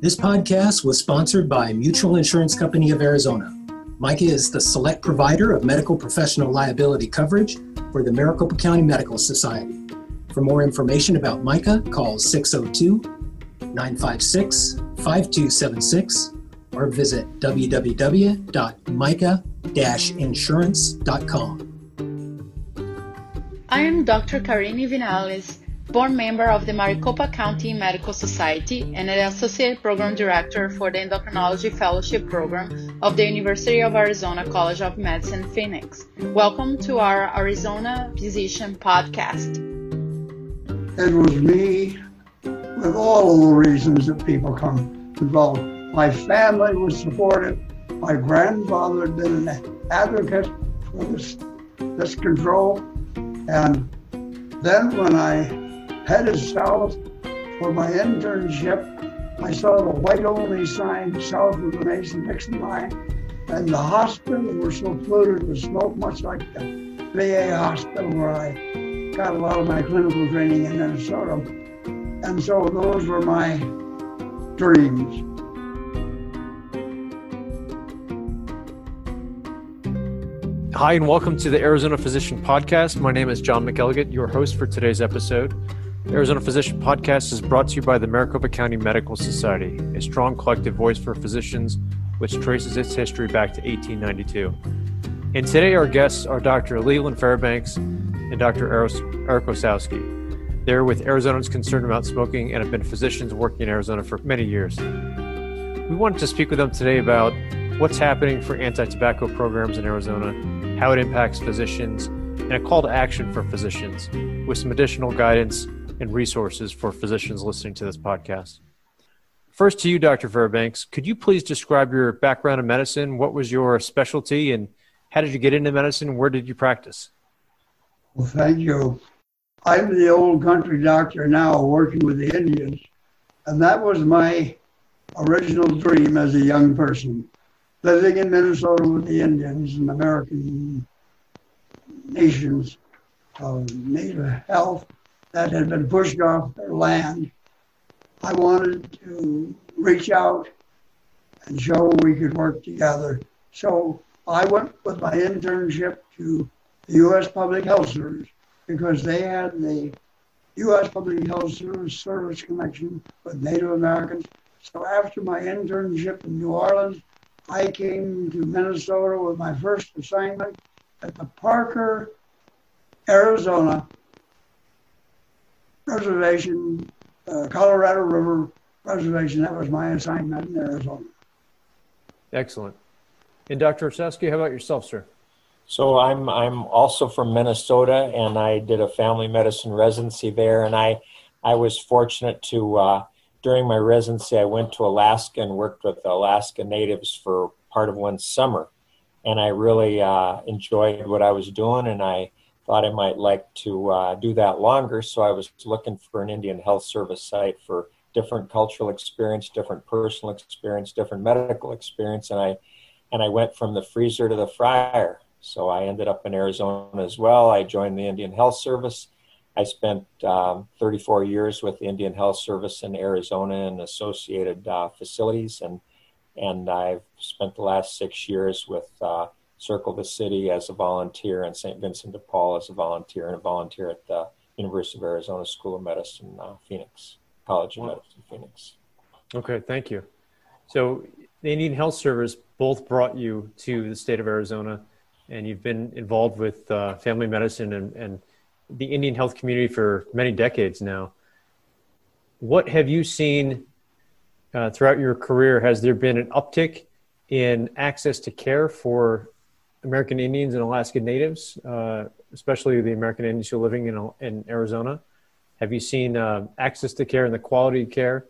This podcast was sponsored by Mutual Insurance Company of Arizona. MICA is the select provider of medical professional liability coverage for the Maricopa County Medical Society. For more information about MICA, call 602 956 5276 or visit www.mica-insurance.com. I am Dr. Karini Vinales board member of the Maricopa County Medical Society and an associate program director for the Endocrinology Fellowship Program of the University of Arizona College of Medicine, Phoenix. Welcome to our Arizona Physician Podcast. It was me with all of the reasons that people come involved. My family was supportive. My grandfather had been an advocate for this, this control. And then when I headed south for my internship. I saw the white only sign south of the Mason Dixon line, and the hospitals were so polluted with smoke, much like the VA hospital where I got a lot of my clinical training in Minnesota. And so those were my dreams. Hi, and welcome to the Arizona Physician Podcast. My name is John McElligott, your host for today's episode. The Arizona Physician Podcast is brought to you by the Maricopa County Medical Society, a strong collective voice for physicians which traces its history back to 1892. And today, our guests are Dr. Leland Fairbanks and Dr. Eric Osowski. They're with Arizonans concerned about smoking and have been physicians working in Arizona for many years. We wanted to speak with them today about what's happening for anti tobacco programs in Arizona, how it impacts physicians, and a call to action for physicians with some additional guidance and resources for physicians listening to this podcast. First, to you, Dr. Fairbanks, could you please describe your background in medicine? What was your specialty, and how did you get into medicine? Where did you practice? Well, thank you. I'm the old country doctor now working with the Indians, and that was my original dream as a young person. Living in Minnesota with the Indians and American nations of native health that had been pushed off their land. I wanted to reach out and show we could work together. So I went with my internship to the U.S. Public Health Service because they had the U.S. Public Health Service service connection with Native Americans. So after my internship in New Orleans, I came to Minnesota with my first assignment at the Parker, Arizona Reservation, uh, Colorado River Reservation. That was my assignment in Arizona. Excellent. And Dr. Osowski, how about yourself, sir? So I'm I'm also from Minnesota, and I did a family medicine residency there. And I I was fortunate to uh, during my residency I went to Alaska and worked with Alaska natives for part of one summer, and I really uh, enjoyed what I was doing. And I thought I might like to uh, do that longer. So I was looking for an Indian Health Service site for different cultural experience, different personal experience, different medical experience, and I and I went from the freezer to the fryer. So I ended up in Arizona as well. I joined the Indian Health Service. I spent um, 34 years with the Indian Health Service in Arizona and associated uh, facilities, and and I've spent the last six years with uh, Circle the City as a volunteer and St. Vincent de Paul as a volunteer and a volunteer at the University of Arizona School of Medicine, uh, Phoenix, College of wow. Medicine, Phoenix. Okay, thank you. So the Indian Health Service both brought you to the state of Arizona, and you've been involved with uh, family medicine and, and the Indian health community for many decades now. What have you seen uh, throughout your career? Has there been an uptick in access to care for American Indians and Alaska Natives, uh, especially the American Indians who are living in, in Arizona? Have you seen uh, access to care and the quality of care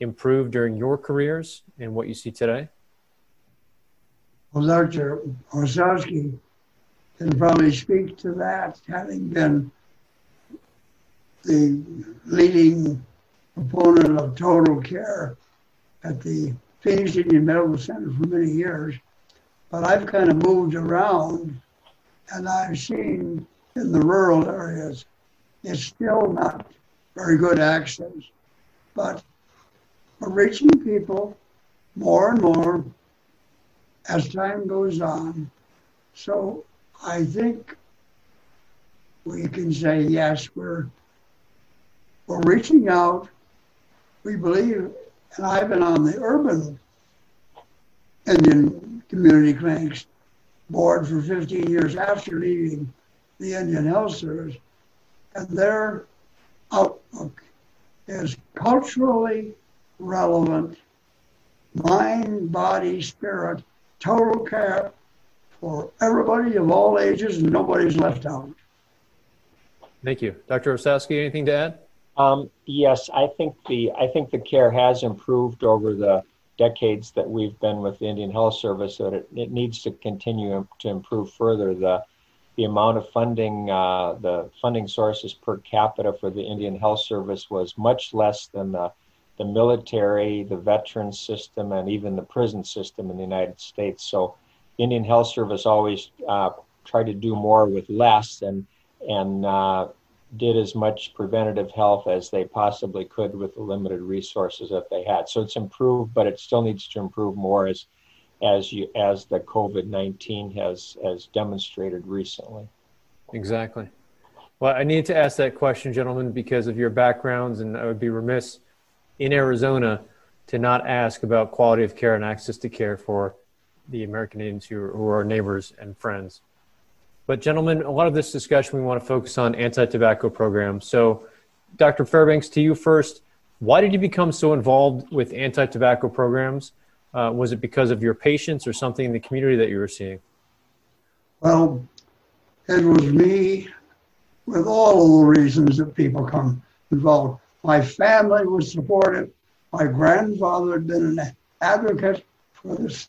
improve during your careers and what you see today? Well, Dr. Osowski can probably speak to that, having been the leading proponent of total care at the Phoenix Indian Medical Center for many years. But I've kind of moved around and I've seen in the rural areas, it's still not very good access. But we're reaching people more and more as time goes on. So I think we can say yes, we're we're reaching out. We believe, and I've been on the urban Indian community clinics board for 15 years after leaving the Indian Health Service, and their outlook is culturally relevant, mind, body, spirit, total care for everybody of all ages, and nobody's left out. Thank you. Dr. Osowski, anything to add? Um, yes, I think the I think the care has improved over the decades that we've been with the Indian Health Service, that it, it needs to continue to improve further. The the amount of funding, uh, the funding sources per capita for the Indian Health Service was much less than the the military, the veteran system, and even the prison system in the United States. So, Indian Health Service always uh, tried to do more with less, and and uh, did as much preventative health as they possibly could with the limited resources that they had. So it's improved, but it still needs to improve more as as you as the COVID nineteen has has demonstrated recently. Exactly. Well, I need to ask that question, gentlemen, because of your backgrounds, and I would be remiss in Arizona to not ask about quality of care and access to care for the American Indians who who are neighbors and friends. But, gentlemen, a lot of this discussion we want to focus on anti tobacco programs. So, Dr. Fairbanks, to you first. Why did you become so involved with anti tobacco programs? Uh, was it because of your patients or something in the community that you were seeing? Well, it was me with all the reasons that people come involved. My family was supportive. My grandfather had been an advocate for this,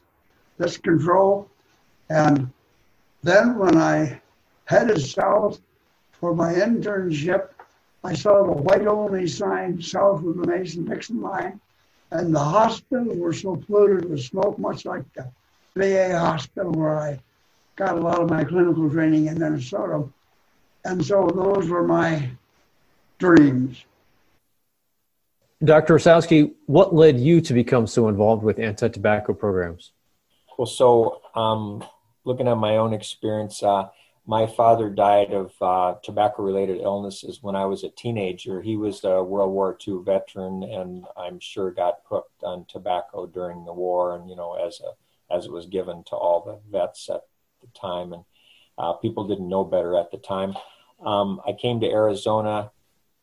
this control. And then when I headed south for my internship, I saw the white only sign south of the Mason Dixon line, and the hospitals were so polluted with smoke, much like the VA hospital where I got a lot of my clinical training in Minnesota. And so those were my dreams. Dr. Osowski, what led you to become so involved with anti tobacco programs? Well, so um, looking at my own experience, uh, my father died of uh, tobacco related illnesses when I was a teenager. He was a World War II veteran and I'm sure got hooked on tobacco during the war and, you know, as a as it was given to all the vets at the time. And uh, people didn't know better at the time. Um, I came to Arizona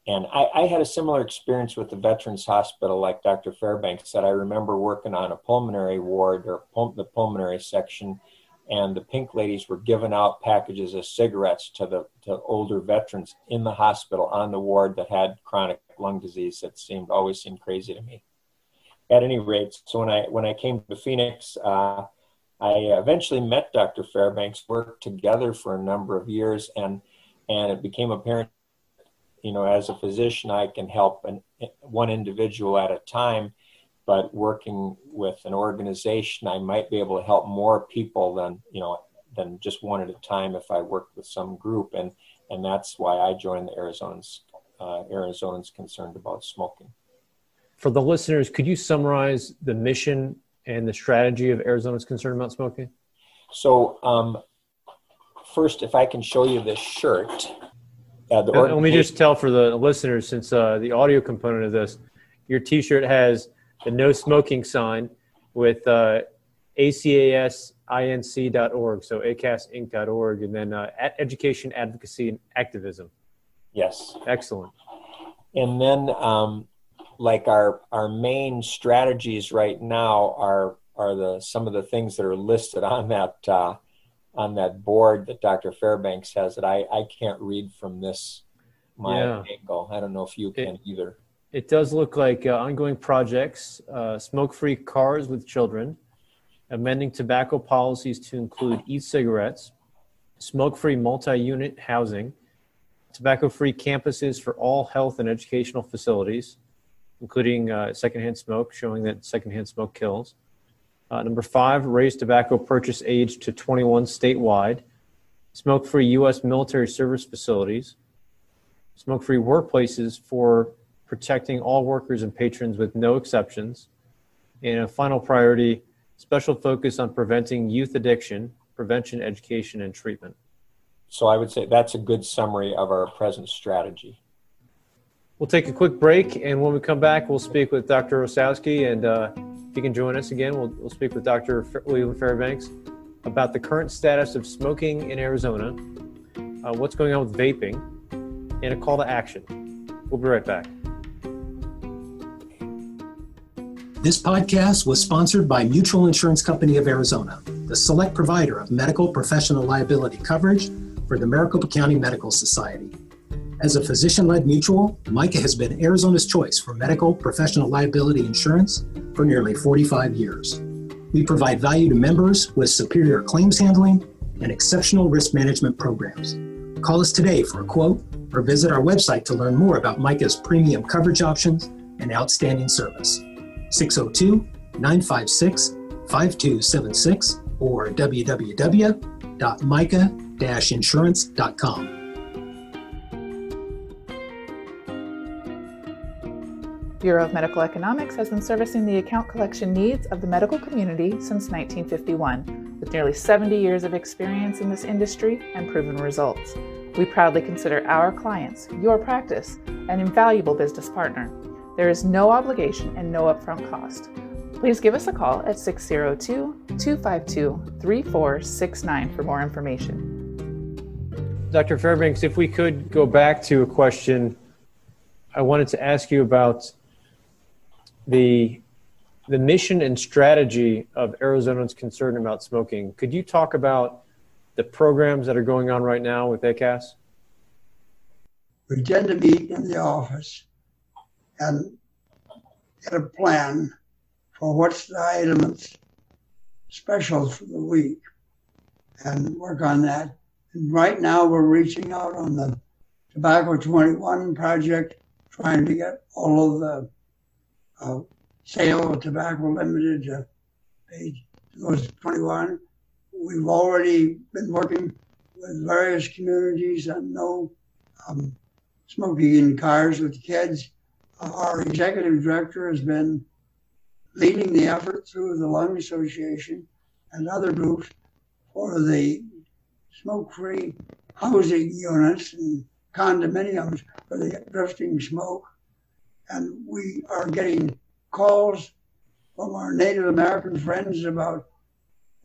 and I, I, had a similar experience with the Veterans Hospital, like Dr. Fairbanks said. I remember working on a pulmonary ward or pul- the pulmonary section and the pink ladies were giving out packages of cigarettes to the to older veterans in the hospital on the ward that had chronic lung disease that seemed always seemed crazy to me. At any rate so when i when i came to phoenix uh, i eventually met dr fairbanks worked together for a number of years and and it became apparent you know as a physician i can help an, one individual at a time but working with an organization, I might be able to help more people than you know than just one at a time if I worked with some group, and and that's why I joined the Arizonans uh, Arizonans concerned about smoking. For the listeners, could you summarize the mission and the strategy of Arizona's concerned about smoking? So, um, first, if I can show you this shirt. Uh, let me just tell for the listeners, since uh, the audio component of this, your T-shirt has the no smoking sign with uh, acasinc.org, so acasinc.org, and then uh, education, advocacy, and activism. Yes. Excellent. And then, um, like our our main strategies right now are are the some of the things that are listed on that uh, on that board that Dr. Fairbanks has that I I can't read from this my yeah. angle. I don't know if you can it, either. It does look like uh, ongoing projects, uh, smoke-free cars with children, amending tobacco policies to include e-cigarettes, smoke-free multi-unit housing, tobacco-free campuses for all health and educational facilities, including uh, secondhand smoke, showing that secondhand smoke kills. Uh, number five, raise tobacco purchase age to 21 statewide, smoke-free U.S. military service facilities, smoke-free workplaces for protecting all workers and patrons with no exceptions. And a final priority, special focus on preventing youth addiction, prevention, education, and treatment. So I would say that's a good summary of our present strategy. We'll take a quick break, and when we come back, we'll speak with Dr. Osowski. And uh, if you can join us again, we'll, we'll speak with Dr. William Fairbanks about the current status of smoking in Arizona, uh, what's going on with vaping, and a call to action. We'll be right back. This podcast was sponsored by Mutual Insurance Company of Arizona, the select provider of medical professional liability coverage for the Maricopa County Medical Society. As a physician led mutual, MICA has been Arizona's choice for medical professional liability insurance for nearly 45 years. We provide value to members with superior claims handling and exceptional risk management programs. Call us today for a quote or visit our website to learn more about MICA's premium coverage options and outstanding service. 602 956 5276 or www.mica insurance.com. Bureau of Medical Economics has been servicing the account collection needs of the medical community since 1951, with nearly 70 years of experience in this industry and proven results. We proudly consider our clients, your practice, an invaluable business partner. There is no obligation and no upfront cost. Please give us a call at 602 252 3469 for more information. Dr. Fairbanks, if we could go back to a question I wanted to ask you about the the mission and strategy of Arizona's concern about smoking. Could you talk about the programs that are going on right now with ACAS? We tend to meet in the office and get a plan for what's the items special for the week and work on that. And right now we're reaching out on the Tobacco 21 project, trying to get all of the uh, sale of tobacco limited to page goes 21. We've already been working with various communities on no um, smoking in cars with kids. Our executive director has been leading the effort through the Lung Association and other groups for the smoke-free housing units and condominiums for the drifting smoke and we are getting calls from our Native American friends about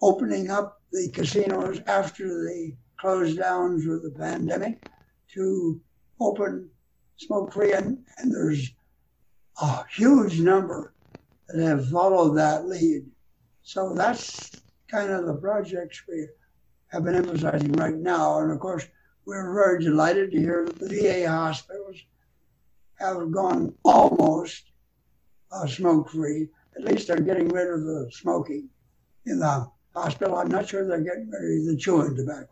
opening up the casinos after the closed downs with the pandemic to open smoke free. And, and there's a huge number that have followed that lead. So that's kind of the projects we have been emphasizing right now. And of course, we're very delighted to hear that the VA hospitals have gone almost uh, smoke free. At least they're getting rid of the smoking in the hospital. I'm not sure they're getting rid of the chewing tobacco.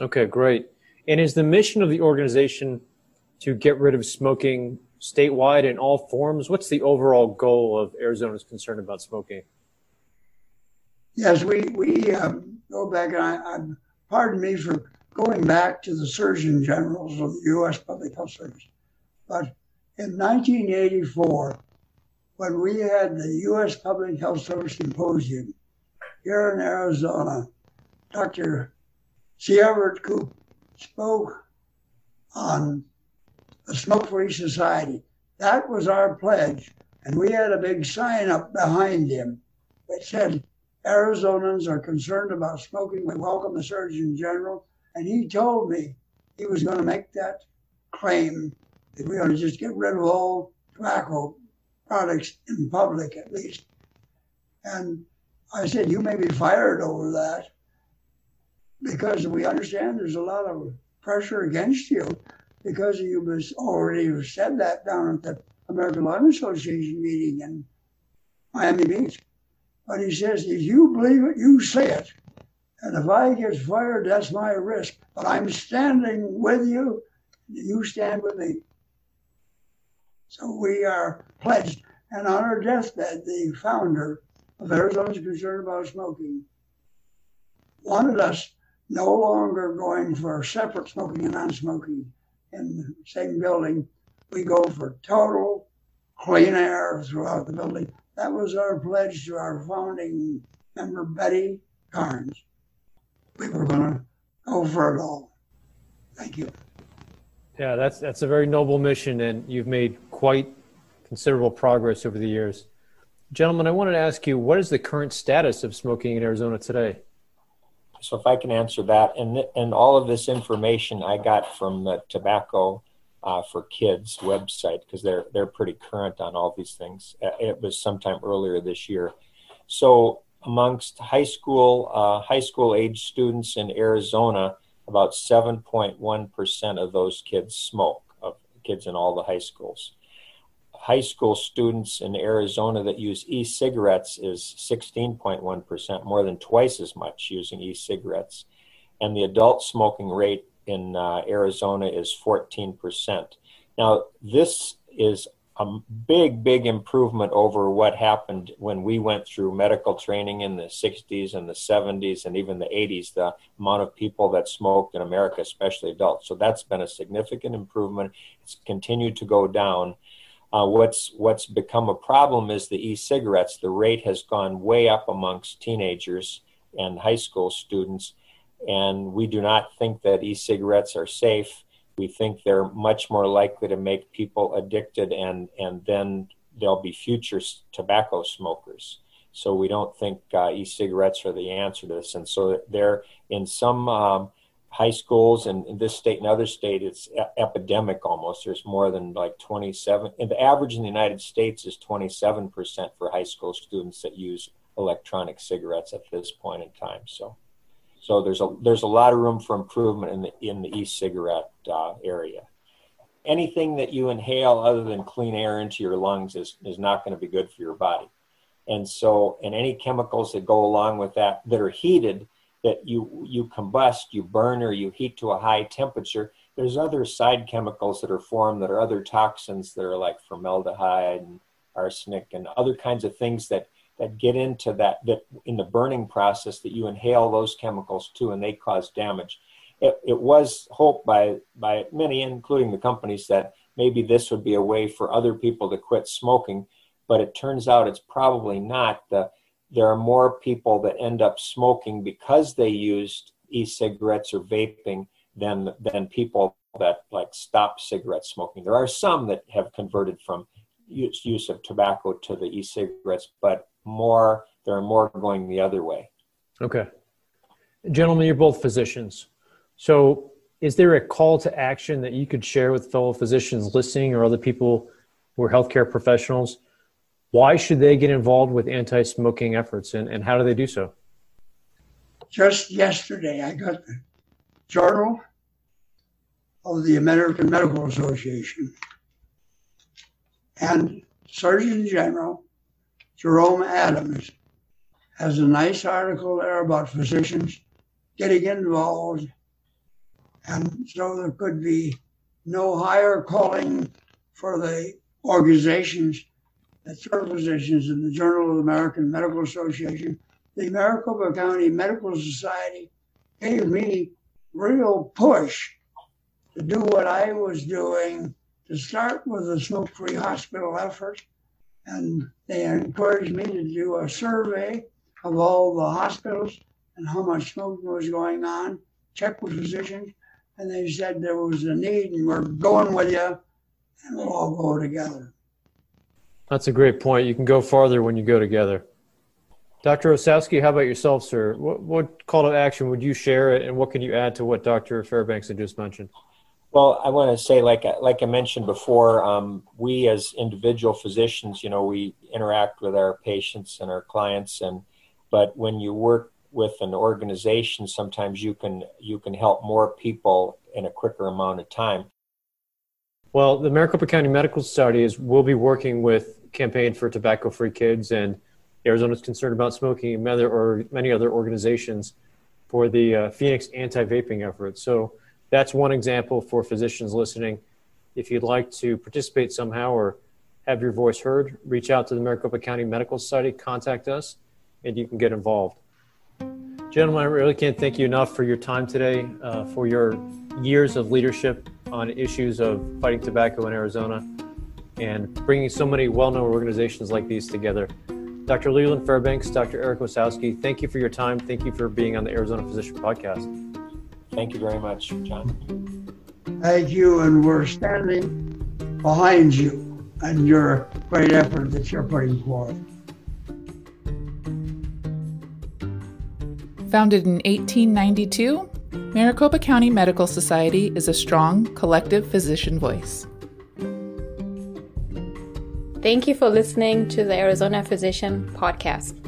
Okay, great. And is the mission of the organization to get rid of smoking statewide in all forms? What's the overall goal of Arizona's concern about smoking? Yes, we we um, go back and I, I, pardon me for going back to the Surgeon Generals of the U.S. Public Health Service. But in 1984, when we had the U.S. Public Health Service Symposium here in Arizona, Dr. C. Everett Koop spoke on the Smoke Free Society. That was our pledge. And we had a big sign up behind him that said, Arizonans are concerned about smoking. We welcome the Surgeon General and he told me he was going to make that claim that we're going to just get rid of all tobacco products in public at least. And I said, You may be fired over that because we understand there's a lot of pressure against you because you was already said that down at the American Lung Association meeting in Miami Beach. But he says, if you believe it, you say it. And if I get fired, that's my risk. But I'm standing with you. You stand with me. So we are pledged. And on our deathbed, the founder of Arizona's Concern About Smoking wanted us no longer going for separate smoking and non smoking in the same building, we go for total clean air throughout the building. That was our pledge to our founding member, Betty Carnes. We were going to go for it all. Thank you. Yeah, that's that's a very noble mission, and you've made quite considerable progress over the years. Gentlemen, I wanted to ask you, what is the current status of smoking in Arizona today? So, if I can answer that, and and all of this information I got from the Tobacco uh, for Kids website because they're they're pretty current on all these things. Uh, it was sometime earlier this year. So, amongst high school uh, high school age students in Arizona, about 7.1% of those kids smoke, of kids in all the high schools. High school students in Arizona that use e cigarettes is 16.1%, more than twice as much using e cigarettes. And the adult smoking rate in uh, Arizona is 14%. Now, this is a big, big improvement over what happened when we went through medical training in the 60s and the 70s and even the 80s, the amount of people that smoked in America, especially adults. So that's been a significant improvement. It's continued to go down. Uh, what's what's become a problem is the e-cigarettes. The rate has gone way up amongst teenagers and high school students, and we do not think that e-cigarettes are safe. We think they're much more likely to make people addicted and and then there'll be future tobacco smokers. So we don't think uh, e-cigarettes are the answer to this. And so they're in some um, high schools and in this state and other state it's epidemic almost there's more than like 27 and the average in the united states is 27% for high school students that use electronic cigarettes at this point in time so so there's a there's a lot of room for improvement in the in the e-cigarette uh, area. Anything that you inhale other than clean air into your lungs is is not going to be good for your body. And so, and any chemicals that go along with that that are heated, that you you combust, you burn, or you heat to a high temperature. There's other side chemicals that are formed that are other toxins that are like formaldehyde and arsenic and other kinds of things that that get into that that in the burning process that you inhale those chemicals too and they cause damage it, it was hoped by by many including the companies that maybe this would be a way for other people to quit smoking but it turns out it's probably not the there are more people that end up smoking because they used e-cigarettes or vaping than than people that like stop cigarette smoking. There are some that have converted from use, use of tobacco to the e-cigarettes but more there are more going the other way. Okay. Gentlemen you're both physicians. So is there a call to action that you could share with fellow physicians listening or other people who are healthcare professionals why should they get involved with anti-smoking efforts and, and how do they do so just yesterday i got the journal of the american medical association and surgeon general Jerome Adams has a nice article there about physicians getting involved. And so there could be no higher calling for the organizations serve physicians in the Journal of the American Medical Association. The Maricopa County Medical Society gave me real push to do what I was doing to start with the smoke-free hospital effort and they encouraged me to do a survey of all the hospitals and how much smoking was going on, check with physicians, and they said there was a need and we're going with you and we'll all go together. That's a great point. You can go farther when you go together. Dr. Osowski, how about yourself, sir? What, what call to action would you share it, and what can you add to what Dr. Fairbanks had just mentioned? Well, I want to say, like like I mentioned before, um, we as individual physicians, you know, we interact with our patients and our clients, and but when you work with an organization, sometimes you can you can help more people in a quicker amount of time. Well, the Maricopa County Medical Society is will be working with Campaign for Tobacco Free Kids and Arizona's concerned about smoking and many, or many other organizations for the uh, Phoenix anti-vaping effort. So that's one example for physicians listening. If you'd like to participate somehow or have your voice heard, reach out to the Maricopa County Medical Society, contact us, and you can get involved. Gentlemen, I really can't thank you enough for your time today, uh, for your years of leadership on issues of fighting tobacco in Arizona and bringing so many well known organizations like these together. Dr. Leland Fairbanks, Dr. Eric Osowski, thank you for your time. Thank you for being on the Arizona Physician Podcast. Thank you very much, John. Thank you, and we're standing behind you and your great effort that you're putting forth. Founded in 1892, Maricopa County Medical Society is a strong collective physician voice. Thank you for listening to the Arizona Physician Podcast.